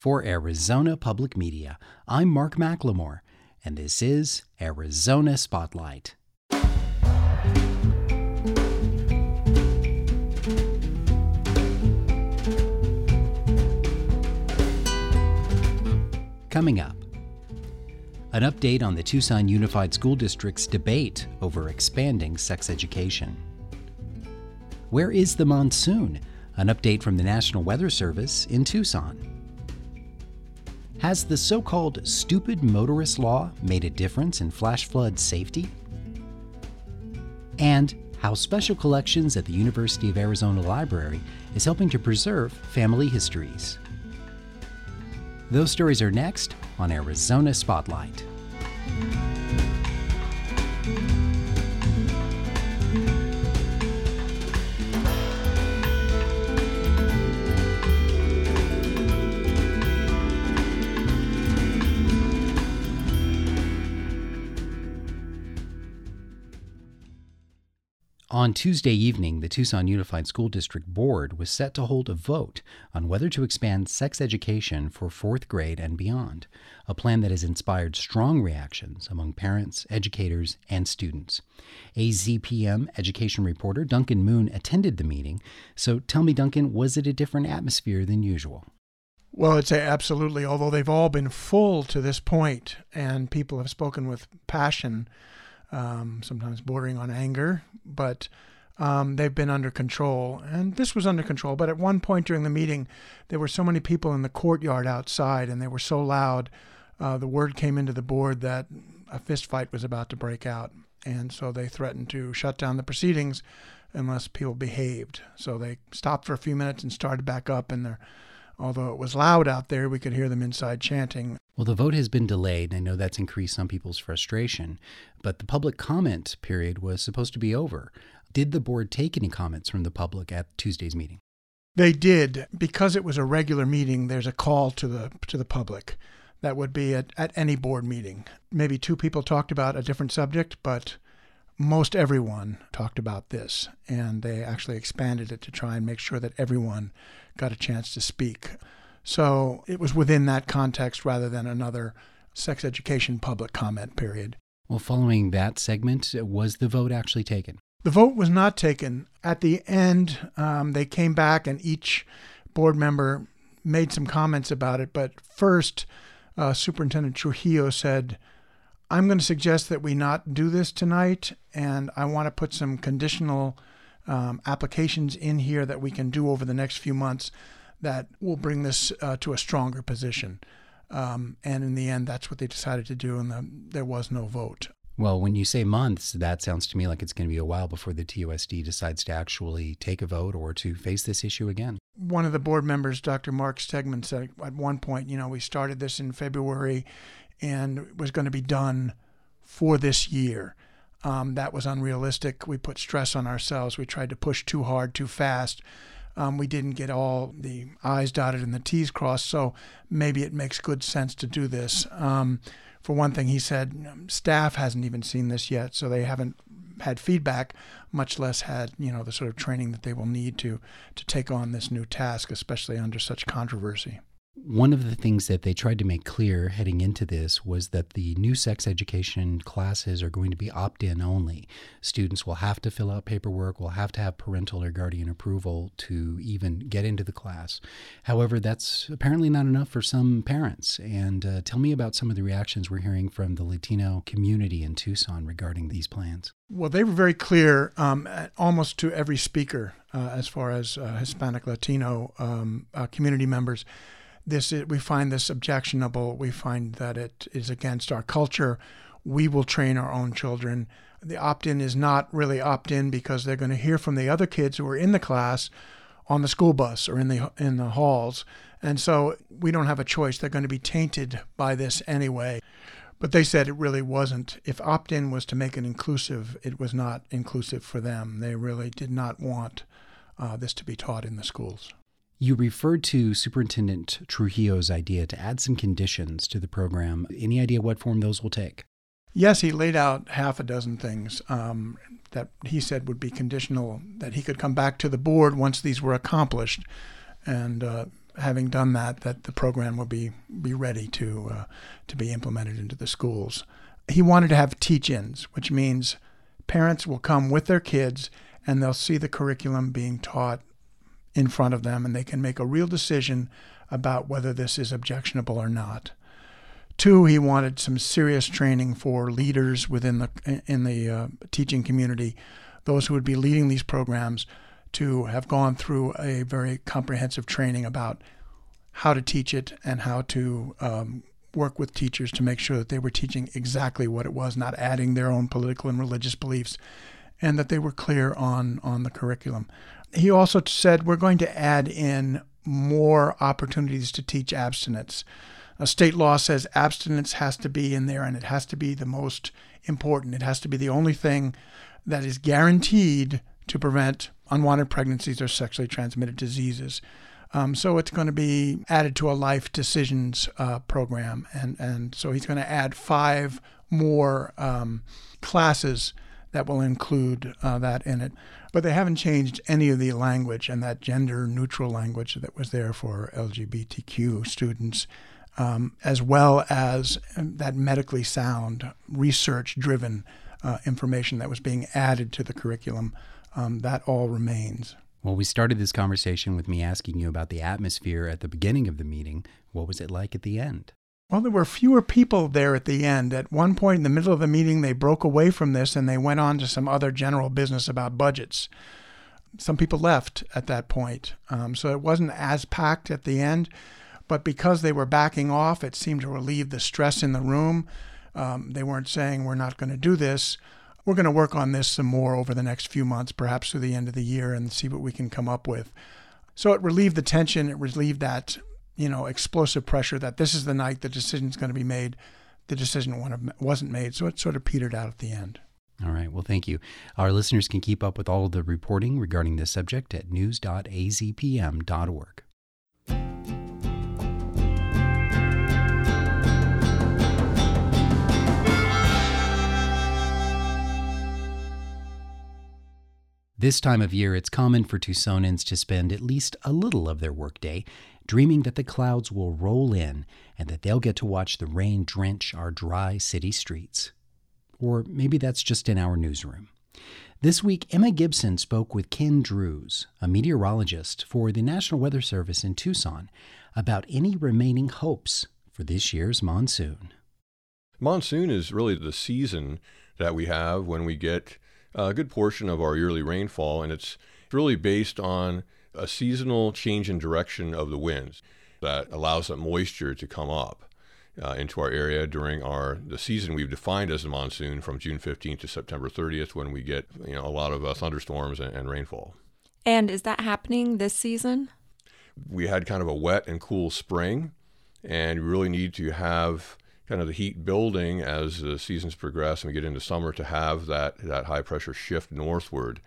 For Arizona Public Media, I'm Mark McLemore, and this is Arizona Spotlight. Coming up, an update on the Tucson Unified School District's debate over expanding sex education. Where is the monsoon? An update from the National Weather Service in Tucson. Has the so called stupid motorist law made a difference in flash flood safety? And how Special Collections at the University of Arizona Library is helping to preserve family histories. Those stories are next on Arizona Spotlight. On Tuesday evening, the Tucson Unified School District Board was set to hold a vote on whether to expand sex education for fourth grade and beyond, a plan that has inspired strong reactions among parents, educators, and students. AZPM education reporter Duncan Moon attended the meeting. So tell me, Duncan, was it a different atmosphere than usual? Well, I'd say absolutely, although they've all been full to this point and people have spoken with passion um, sometimes bordering on anger, but um, they've been under control. And this was under control. But at one point during the meeting, there were so many people in the courtyard outside, and they were so loud. Uh, the word came into the board that a fist fight was about to break out. And so they threatened to shut down the proceedings unless people behaved. So they stopped for a few minutes and started back up, and they're Although it was loud out there, we could hear them inside chanting. Well, the vote has been delayed. I know that's increased some people's frustration, but the public comment period was supposed to be over. Did the board take any comments from the public at Tuesday's meeting? They did. Because it was a regular meeting, there's a call to the to the public. That would be at, at any board meeting. Maybe two people talked about a different subject, but most everyone talked about this, and they actually expanded it to try and make sure that everyone got a chance to speak. So it was within that context rather than another sex education public comment period. Well, following that segment, was the vote actually taken? The vote was not taken. At the end, um, they came back and each board member made some comments about it. But first, uh, Superintendent Trujillo said, I'm going to suggest that we not do this tonight, and I want to put some conditional um, applications in here that we can do over the next few months that will bring this uh, to a stronger position. Um, and in the end, that's what they decided to do, and the, there was no vote. Well, when you say months, that sounds to me like it's going to be a while before the TUSD decides to actually take a vote or to face this issue again. One of the board members, Dr. Mark Stegeman, said at one point, you know, we started this in February and it was going to be done for this year. Um, that was unrealistic. We put stress on ourselves. We tried to push too hard, too fast. Um, we didn't get all the I's dotted and the T's crossed. So maybe it makes good sense to do this. Um, for one thing, he said staff hasn't even seen this yet, so they haven't had feedback, much less had you know the sort of training that they will need to to take on this new task, especially under such controversy. One of the things that they tried to make clear heading into this was that the new sex education classes are going to be opt in only. Students will have to fill out paperwork, will have to have parental or guardian approval to even get into the class. However, that's apparently not enough for some parents. And uh, tell me about some of the reactions we're hearing from the Latino community in Tucson regarding these plans. Well, they were very clear um, almost to every speaker uh, as far as uh, Hispanic Latino um, uh, community members this is, we find this objectionable. We find that it is against our culture. We will train our own children. The opt-in is not really opt-in because they're going to hear from the other kids who are in the class on the school bus or in the in the halls. And so we don't have a choice. They're going to be tainted by this anyway. But they said it really wasn't. If opt in was to make it inclusive, it was not inclusive for them. They really did not want uh, this to be taught in the schools. You referred to Superintendent Trujillo's idea to add some conditions to the program. Any idea what form those will take? Yes, he laid out half a dozen things um, that he said would be conditional, that he could come back to the board once these were accomplished. And uh, having done that, that the program will be be ready to uh, to be implemented into the schools. He wanted to have teach-ins, which means parents will come with their kids and they'll see the curriculum being taught in front of them, and they can make a real decision about whether this is objectionable or not. Two, he wanted some serious training for leaders within the in the uh, teaching community, those who would be leading these programs, to have gone through a very comprehensive training about how to teach it and how to um, work with teachers to make sure that they were teaching exactly what it was, not adding their own political and religious beliefs, and that they were clear on on the curriculum. He also said we're going to add in more opportunities to teach abstinence. A state law says abstinence has to be in there and it has to be the most important. It has to be the only thing that is guaranteed to prevent unwanted pregnancies or sexually transmitted diseases. Um, so it's going to be added to a life decisions uh, program, and and so he's going to add five more um, classes that will include uh, that in it. But they haven't changed any of the language and that gender neutral language that was there for LGBTQ students um, as well as um, that medically sound, research driven uh, information that was being added to the curriculum. Um, that all remains. Well, we started this conversation with me asking you about the atmosphere at the beginning of the meeting. What was it like at the end? Well, there were fewer people there at the end. At one point in the middle of the meeting, they broke away from this and they went on to some other general business about budgets. Some people left at that point. Um, so it wasn't as packed at the end. But because they were backing off, it seemed to relieve the stress in the room. Um, they weren't saying, we're not going to do this. We're going to work on this some more over the next few months, perhaps through the end of the year, and see what we can come up with. So it relieved the tension. It relieved that, you know, explosive pressure that this is the night the decision is going to be made. The decision wasn't made, so it sort of petered out at the end. All right. Well, thank you. Our listeners can keep up with all of the reporting regarding this subject at news.azpm.org. This time of year, it's common for Tucsonans to spend at least a little of their workday dreaming that the clouds will roll in and that they'll get to watch the rain drench our dry city streets. Or maybe that's just in our newsroom. This week, Emma Gibson spoke with Ken Drozd, a meteorologist for the National Weather Service in Tucson, about any remaining hopes for this year's monsoon. Monsoon is really the season that we have when we get a good portion of our yearly rainfall, and it's really based on a seasonal change in direction of the winds that allows that moisture to come up uh, into our area during our the season we've defined as a monsoon from June 15th to September 30th when we get you know a lot of uh, thunderstorms and, and rainfall. And is that happening this season? We had kind of a wet and cool spring, and we really need to have kind of the heat building as the seasons progress and we get into summer to have that, that high pressure shift northward.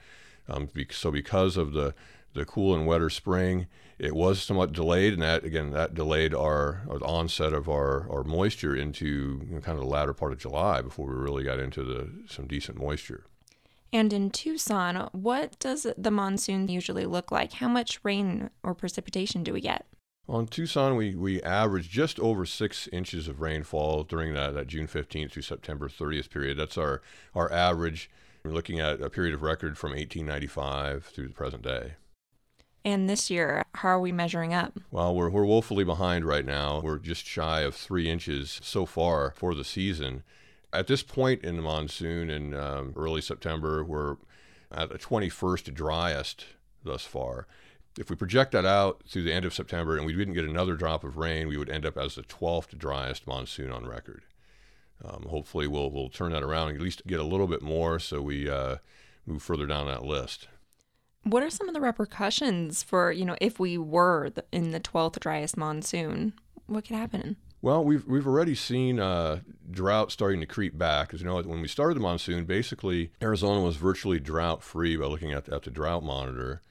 Um, so because of the, the cool and wetter spring, it was somewhat delayed, and that again that delayed our, uh, our onset of our, our moisture into you know, kind of the latter part of July before we really got into the some decent moisture. And in Tucson, what does the monsoon usually look like? How much rain or precipitation do we get? On Tucson, we, we averaged just over six inches of rainfall during that, that June 15th through September 30th period. That's our, our average. We're looking at a period of record from 1895 through the present day. And this year, how are we measuring up? Well, we're, we're woefully behind right now. We're just shy of three inches so far for the season. At this point in the monsoon in um, early September, we're at the 21st driest thus far if we project that out through the end of September and we didn't get another drop of rain, we would end up as the 12th driest monsoon on record. Um, hopefully, we'll, we'll turn that around and at least get a little bit more so we uh, move further down that list. What are some of the repercussions for, you know, if we were in the 12th driest monsoon? What could happen? Well, we've, we've already seen uh, drought starting to creep back. As you know, when we started the monsoon, basically Arizona was virtually drought free by looking at, at the drought monitor.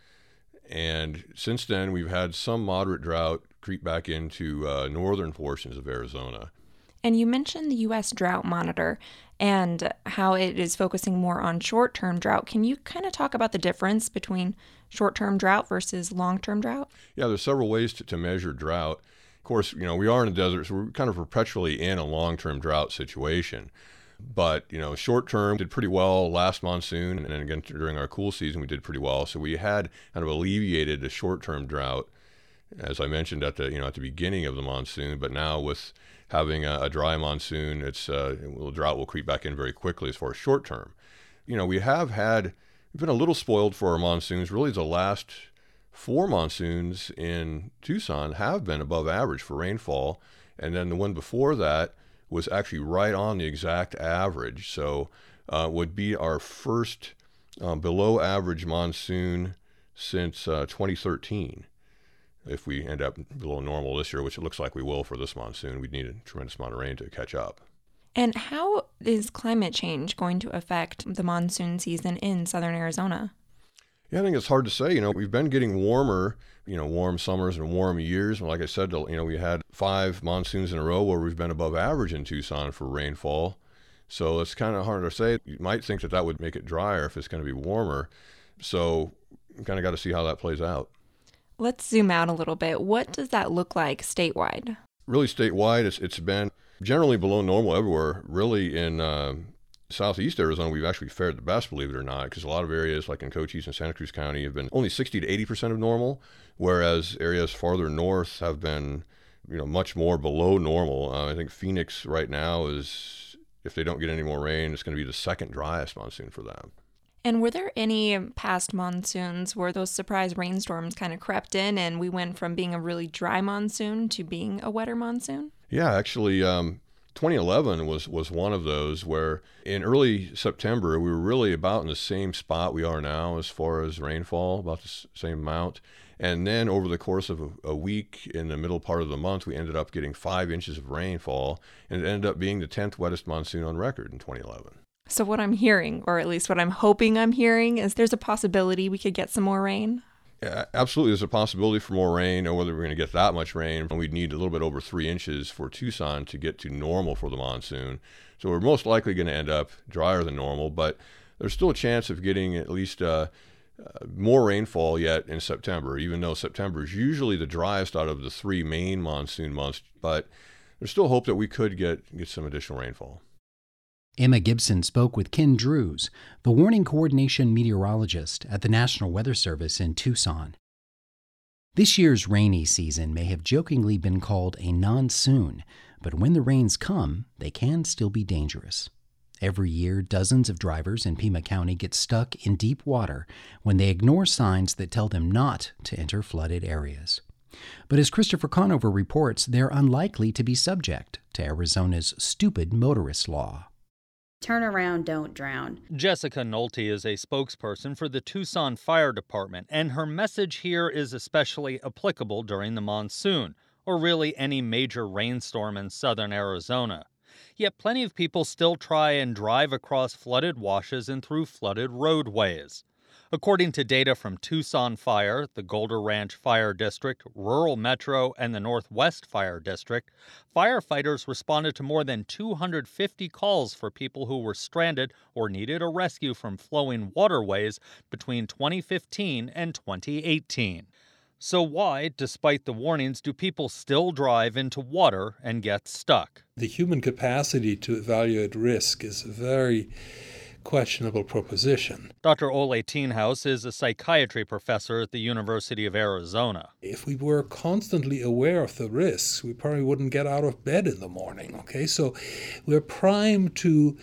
And since then, we've had some moderate drought creep back into uh, northern portions of Arizona. And you mentioned the U.S. Drought Monitor and how it is focusing more on short term drought. Can you kind of talk about the difference between short term drought versus long term drought? Yeah, there's several ways to, to measure drought. Of course, you know, we are in a desert, so we're kind of perpetually in a long term drought situation. But, you know, short term did pretty well last monsoon. And then again, during our cool season, we did pretty well. So we had kind of alleviated the short term drought, as I mentioned at the, you know, at the beginning of the monsoon. But now with having a, a dry monsoon, it's, uh, drought will creep back in very quickly as far as short term. You know, we have had, we've been a little spoiled for our monsoons. Really, the last four monsoons in Tucson have been above average for rainfall. And then the one before that was actually right on the exact average. So uh, would be our first um, below average monsoon since uh, 2013. If we end up below normal this year, which it looks like we will for this monsoon, we'd need a tremendous amount of rain to catch up. And how is climate change going to affect the monsoon season in southern Arizona? Yeah, I think it's hard to say. You know, we've been getting warmer, you know, warm summers and warm years. And like I said, you know, we had five monsoons in a row where we've been above average in Tucson for rainfall. So it's kind of hard to say. You might think that that would make it drier if it's going to be warmer. So kind of got to see how that plays out. Let's zoom out a little bit. What does that look like statewide? Really, statewide, it's, it's been generally below normal everywhere. Really, in uh, southeast Arizona, we've actually fared the best, believe it or not, because a lot of areas like in Cochise and Santa Cruz County have been only 60 to 80 percent of normal, whereas areas farther north have been, you know, much more below normal. Uh, I think Phoenix right now is, if they don't get any more rain, it's going to be the second driest monsoon for them. And were there any past monsoons where those surprise rainstorms kind of crept in and we went from being a really dry monsoon to being a wetter monsoon? Yeah, actually, um, 2011 was was one of those where in early September we were really about in the same spot we are now as far as rainfall, about the same amount. And then over the course of a, a, week in the middle part of the month, we ended up getting five inches of rainfall, and it ended up being the 10th wettest monsoon on record in 2011. So, what I'm hearing, or at least what I'm hoping I'm hearing, is there's a possibility we could get some more rain? Yeah, absolutely. There's a possibility for more rain, or whether we're going to get that much rain. We'd need a little bit over three inches for Tucson to get to normal for the monsoon. So we're most likely going to end up drier than normal, but there's still a chance of getting at least uh, uh, more rainfall yet in September, even though September is usually the driest out of the three main monsoon months. But there's still hope that we could get, get some additional rainfall. Emma Gibson spoke with Ken Drozd, the warning coordination meteorologist at the National Weather Service in Tucson. This year's rainy season may have jokingly been called a monsoon, but when the rains come, they can still be dangerous. Every year, dozens of drivers in Pima County get stuck in deep water when they ignore signs that tell them not to enter flooded areas. But as Christopher Conover reports, they're unlikely to be subject to Arizona's stupid motorist law. Turn around, don't drown. Jessica Nolte is a spokesperson for the Tucson Fire Department, and her message here is especially applicable during the monsoon, or really any major rainstorm in southern Arizona. Yet plenty of people still try and drive across flooded washes and through flooded roadways. According to data from Tucson Fire, the Golder Ranch Fire District, Rural Metro, and the Northwest Fire District, firefighters responded to more than 250 calls for people who were stranded or needed a rescue from flowing waterways between 2015 and 2018. So, why, despite the warnings, do people still drive into water and get stuck? The human capacity to evaluate risk is very questionable proposition. Dr. Ole Thienhaus is a psychiatry professor at the University of Arizona. If we were constantly aware of the risks, we probably wouldn't get out of bed in the morning. Okay, so we're primed to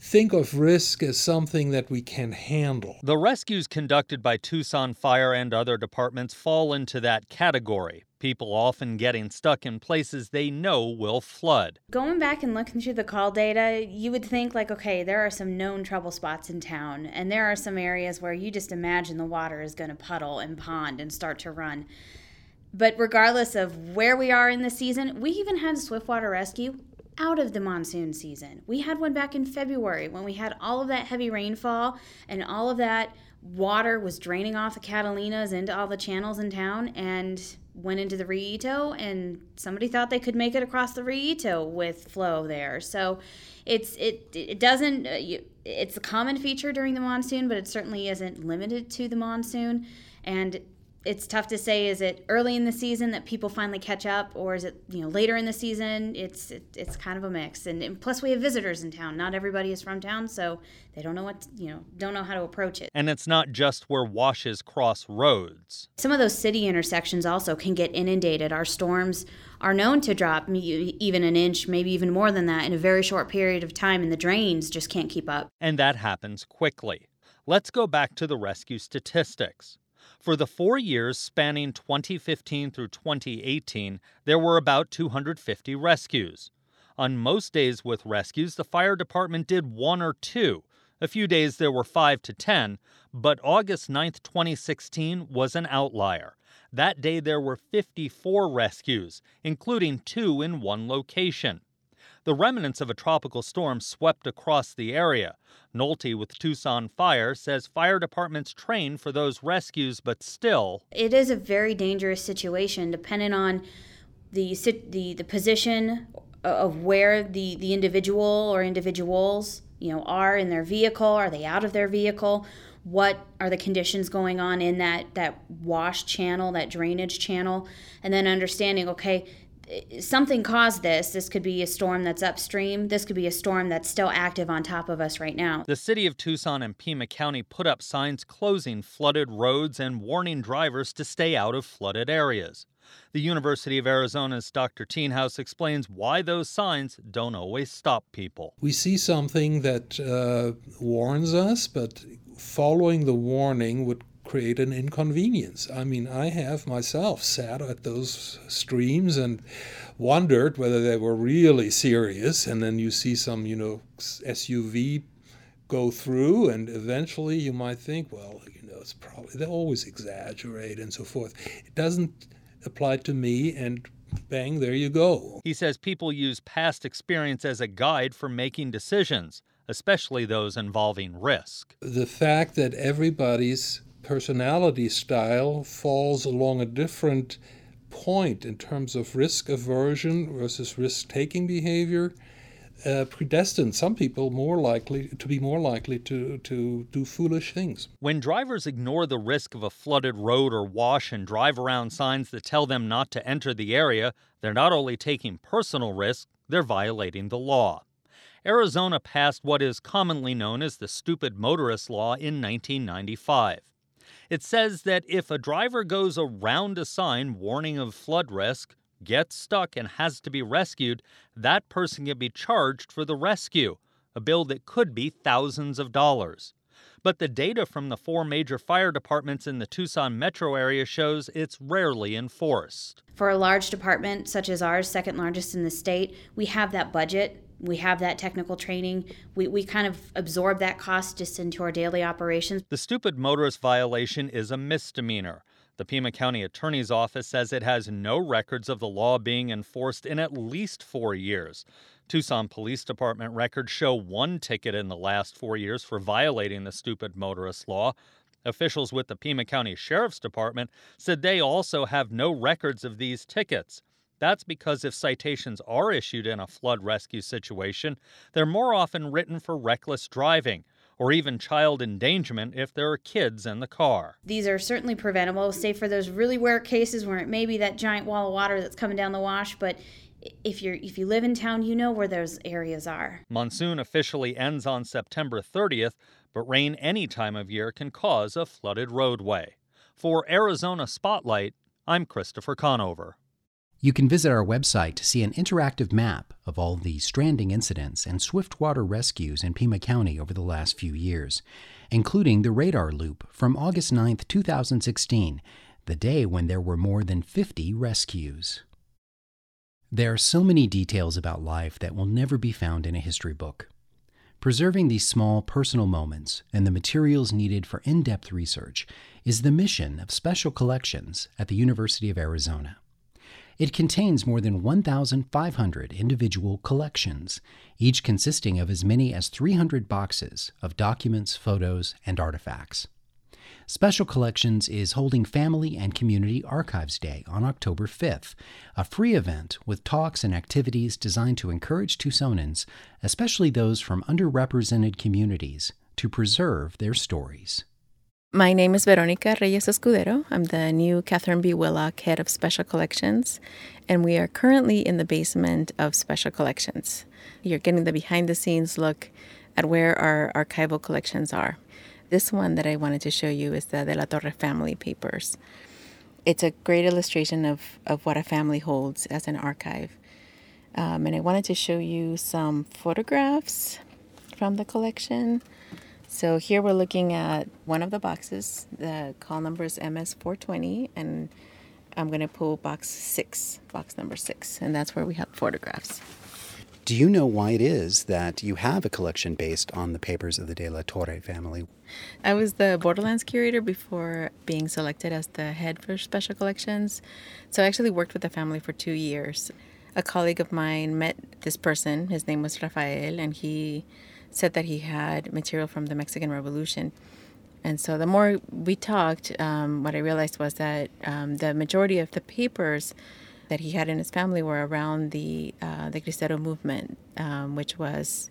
think of risk as something that we can handle. The rescues conducted by Tucson Fire and other departments fall into that category. People often getting stuck in places they know will flood. Going back and looking through the call data, you would think, like, okay, there are some known trouble spots in town, and there are some areas where you just imagine the water is going to puddle and pond and start to run. But regardless of where we are in the season, we even had Swiftwater Rescue out of the monsoon season. We had one back in February when we had all of that heavy rainfall and all of that water was draining off the Catalinas into all the channels in town and went into the Rillito and somebody thought they could make it across the Rillito with flow there. So it's it it doesn't uh, it's a common feature during the monsoon, but it certainly isn't limited to the monsoon. And it's tough to say is it early in the season that people finally catch up or is it you know later in the season? It's it, it's kind of a mix. And, and, plus we have visitors in town. Not everybody is from town so they don't know what to, you know don't know how to approach it. And it's not just where washes cross roads. Some of those city intersections also can get inundated. Our storms are known to drop even an inch maybe even more than that in a very short period of time and the drains just can't keep up. And that happens quickly. Let's go back to the rescue statistics for the four years spanning 2015 through 2018, there were about 250 rescues. On most days with rescues, the fire department did one or two. A few days there were 5 to 10, but August 9, 2016 was an outlier. That day there were 54 rescues, including two in one location. The remnants of a tropical storm swept across the area. Nolte with Tucson Fire says fire departments train for those rescues, but still. It is a very dangerous situation depending on the, the, the position of where the, the individual or individuals you know are in their vehicle are they out of their vehicle what are the conditions going on in that that wash channel that drainage channel and then understanding okay something caused this. This could be a storm that's upstream. This could be a storm that's still active on top of us right now. The city of Tucson and Pima County put up signs closing flooded roads and warning drivers to stay out of flooded areas. The University of Arizona's Dr. Thienhaus explains why those signs don't always stop people. We see something that uh, warns us, but following the warning would create an inconvenience. I mean, I have myself sat at those streams and wondered whether they were really serious, and then you see some, you know, SUV go through, and eventually you might think, well, you know, it's probably they always exaggerate and so forth. It doesn't apply to me, and bang, there you go. He says people use past experience as a guide for making decisions, especially those involving risk. The fact that everybody's personality style falls along a different point in terms of risk aversion versus risk taking behavior. Uh, predestined some people more likely to be more likely to, to do foolish things. When drivers ignore the risk of a flooded road or wash and drive around signs that tell them not to enter the area, they're not only taking personal risk, they're violating the law. Arizona passed what is commonly known as the Stupid Motorist Law in 1995. It says that if a driver goes around a sign warning of flood risk, gets stuck, and has to be rescued, that person can be charged for the rescue, a bill that could be thousands of dollars. But the data from the four major fire departments in the Tucson metro area shows it's rarely enforced. For a large department such as ours, second largest in the state, we have that budget we have that technical training. We, we kind of absorb that cost just into our daily operations. The stupid motorist violation is a misdemeanor. The Pima County Attorney's Office says it has no records of the law being enforced in at least four years. Tucson Police Department records show one ticket in the last four years for violating the stupid motorist law. Officials with the Pima County Sheriff's Department said they also have no records of these tickets. That's because if citations are issued in a flood rescue situation, they're more often written for reckless driving or even child endangerment if there are kids in the car. These are certainly preventable, save for those really rare cases where it may be that giant wall of water that's coming down the wash, but if you're if you live in town, you know where those areas are. Monsoon officially ends on September 30th, but rain any time of year can cause a flooded roadway. For Arizona Spotlight, I'm Christopher Conover. You can visit our website to see an interactive map of all the stranding incidents and swiftwater rescues in Pima County over the last few years, including the radar loop from August 9, 2016, the day when there were more than 50 rescues. There are so many details about life that will never be found in a history book. Preserving these small personal moments and the materials needed for in depth research is the mission of Special Collections at the University of Arizona. It contains more than 1,500 individual collections, each consisting of as many as 300 boxes of documents, photos, and artifacts. Special Collections is holding Family and Community Archives Day on October 5th, a free event with talks and activities designed to encourage Tucsonans, especially those from underrepresented communities, to preserve their stories. My name is Veronica Reyes Escudero. I'm the new Catherine B. Willock head of Special Collections, and we are currently in the basement of Special Collections. You're getting the behind the scenes look at where our archival collections are. This one that I wanted to show you is the De la Torre family papers. It's a great illustration of, of what a family holds as an archive. Um, and I wanted to show you some photographs from the collection. So here we're looking at one of the boxes. The call number is MS420, and I'm going to pull box six, box number six, and that's where we have photographs. Do you know why it is that you have a collection based on the papers of the De La Torre family? I was the Borderlands curator before being selected as the head for special collections. So I actually worked with the family for two years. A colleague of mine met this person. His name was Rafael, and he said that he had material from the Mexican Revolution. And so the more we talked, um, what I realized was that um, the majority of the papers that he had in his family were around the uh, the Cristero movement, um, which was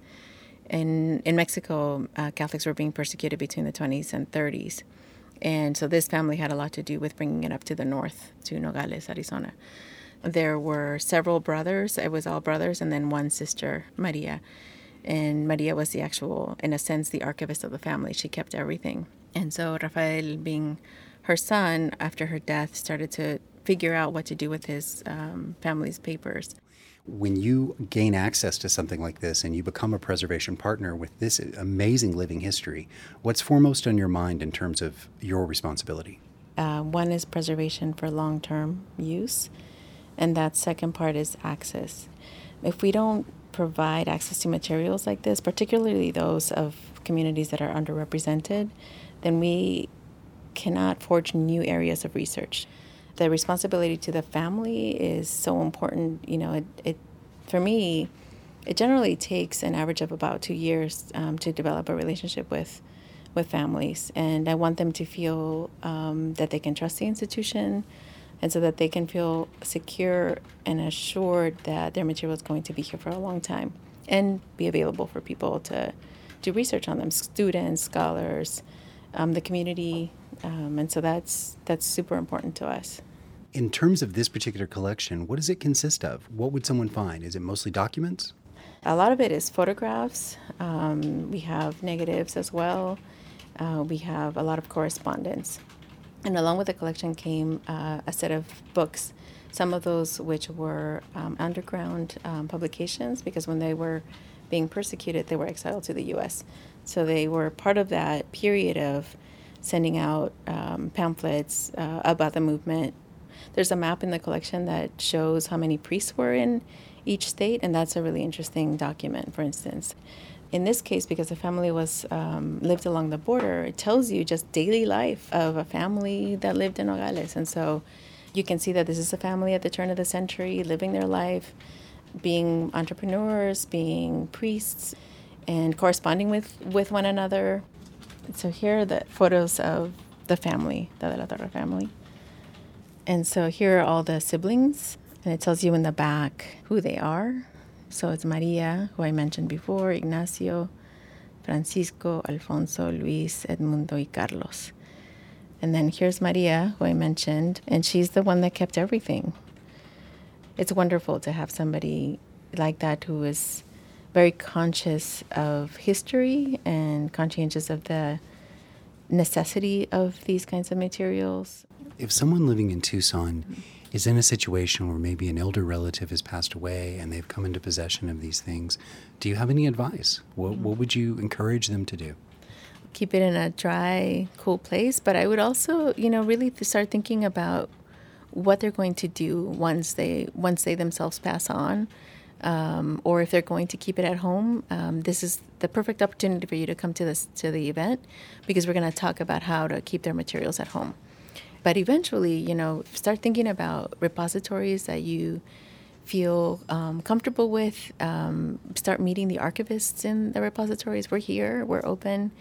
in in Mexico. Uh, Catholics were being persecuted between the 20s and 30s, and so this family had a lot to do with bringing it up to the north, to Nogales, Arizona. There were several brothers. It was all brothers, and then one sister, Maria and Maria was the actual, in a sense, the archivist of the family. She kept everything. And so Rafael, being her son, after her death, started to figure out what to do with his um, family's papers. When you gain access to something like this and you become a preservation partner with this amazing living history, what's foremost on your mind in terms of your responsibility? Uh, one is preservation for long term use, and that second part is access. If we don't provide access to materials like this, particularly those of communities that are underrepresented, then we cannot forge new areas of research. The responsibility to the family is so important. You know, it, it for me, it generally takes an average of about two years um, to develop a relationship with with families, and I want them to feel um, that they can trust the institution, and so that they can feel secure and assured that their material is going to be here for a long time and be available for people to do research on them students scholars um, the community. Um, and so that's that's super important to us. In terms of this particular collection what does it consist of? What would someone find? Is it mostly documents? A lot of it is photographs. Um, we have negatives as well. Uh, we have a lot of correspondence and along with the collection came uh, a set of books, some of those which were um, underground um, publications because when they were being persecuted, they were exiled to the U.S. So they were part of that period of sending out um, pamphlets uh, about the movement. There's a map in the collection that shows how many priests were in each state, and that's a really interesting document, for instance in this case, because the family was um, lived along the border, it tells you just daily life of a family that lived in Nogales, and so you can see that this is a family at the turn of the century living their life, being entrepreneurs, being priests, and corresponding with with one another. So here are the photos of the family, the De La Torre family. And so here are all the siblings, and it tells you in the back who they are, so it's Maria, who I mentioned before, Ignacio, Francisco, Alfonso, Luis, Edmundo, y Carlos. And then here's Maria, who I mentioned, and she's the one that kept everything. It's wonderful to have somebody like that who is very conscious of history and conscientious of the necessity of these kinds of materials. If someone living in Tucson is in a situation where maybe an elder relative has passed away and they've come into possession of these things, do you have any advice? What, what would you encourage them to do? Keep it in a dry, cool place. But I would also, you know, really start thinking about what they're going to do once they once they themselves pass on. Um, or if they're going to keep it at home, um, this is the perfect opportunity for you to come to this to the event because we're going to talk about how to keep their materials at home. But eventually, you know, start thinking about repositories that you feel um, comfortable with. Um, start meeting the archivists in the repositories. We're here, we're open.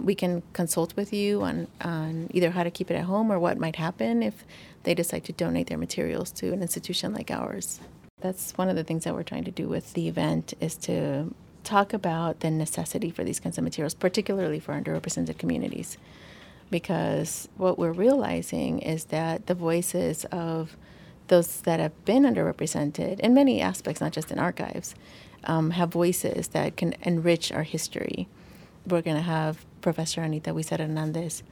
we can consult with you on, on either how to keep it at home or what might happen if they decide to donate their materials to an institution like ours. That's one of the things that we're trying to do with the event is to talk about the necessity for these kinds of materials, particularly for underrepresented communities. Because what we're realizing is that the voices of those that have been underrepresented in many aspects, not just in archives, um, have voices that can enrich our history. We're going to have Professor Anita Huizar Hernandez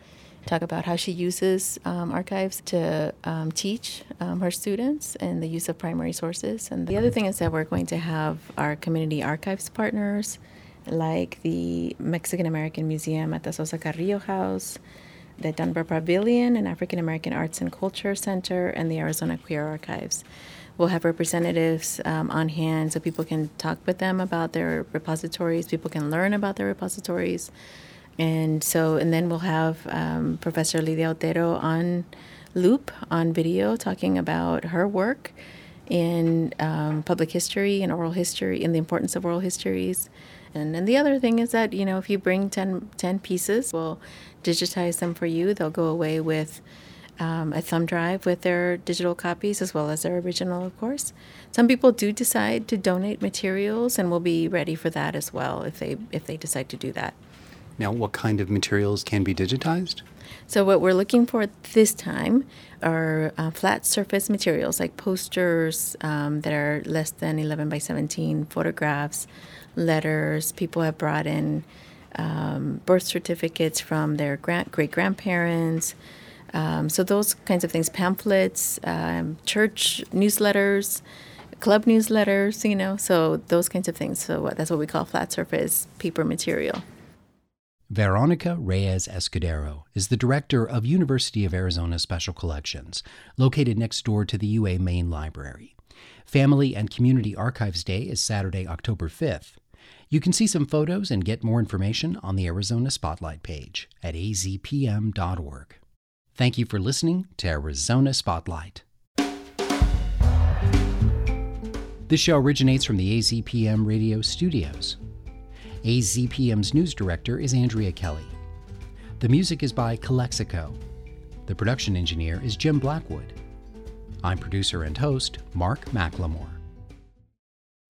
talk about how she uses um, archives to um, teach um, her students and the use of primary sources. And the other thing is that we're going to have our community archives partners, like the Mexican American Museum at the Sosa Carrillo House, the Dunbar Pavilion and African American Arts and Culture Center, and the Arizona Queer Archives. We'll have representatives um, on hand so people can talk with them about their repositories, people can learn about their repositories and so, and then we'll have um, Professor Lidia Otero on loop on video talking about her work in um, public history and oral history and the importance of oral histories. And then the other thing is that, you know, if you bring 10, 10 pieces, we'll digitize them for you. They'll go away with um, a thumb drive with their digital copies as well as their original, of course. Some people do decide to donate materials, and we'll be ready for that as well if they if they decide to do that. Now, what kind of materials can be digitized? So, what we're looking for this time are uh, flat surface materials like posters um, that are less than 11 by 17, photographs, letters. People have brought in um, birth certificates from their great grandparents. Um, so, those kinds of things, pamphlets, um, church newsletters, club newsletters, you know, so those kinds of things. So, that's what we call flat surface paper material. Veronica Reyes Escudero is the director of University of Arizona Special Collections, located next door to the UA Main Library. Family and Community Archives Day is Saturday, October 5th. You can see some photos and get more information on the Arizona Spotlight page at azpm.org. Thank you for listening to Arizona Spotlight. This show originates from the AZPM radio studios. AZPM's news director is Andrea Kelly. The music is by Calexico. The production engineer is Jim Blackwood. I'm producer and host Mark McLemore.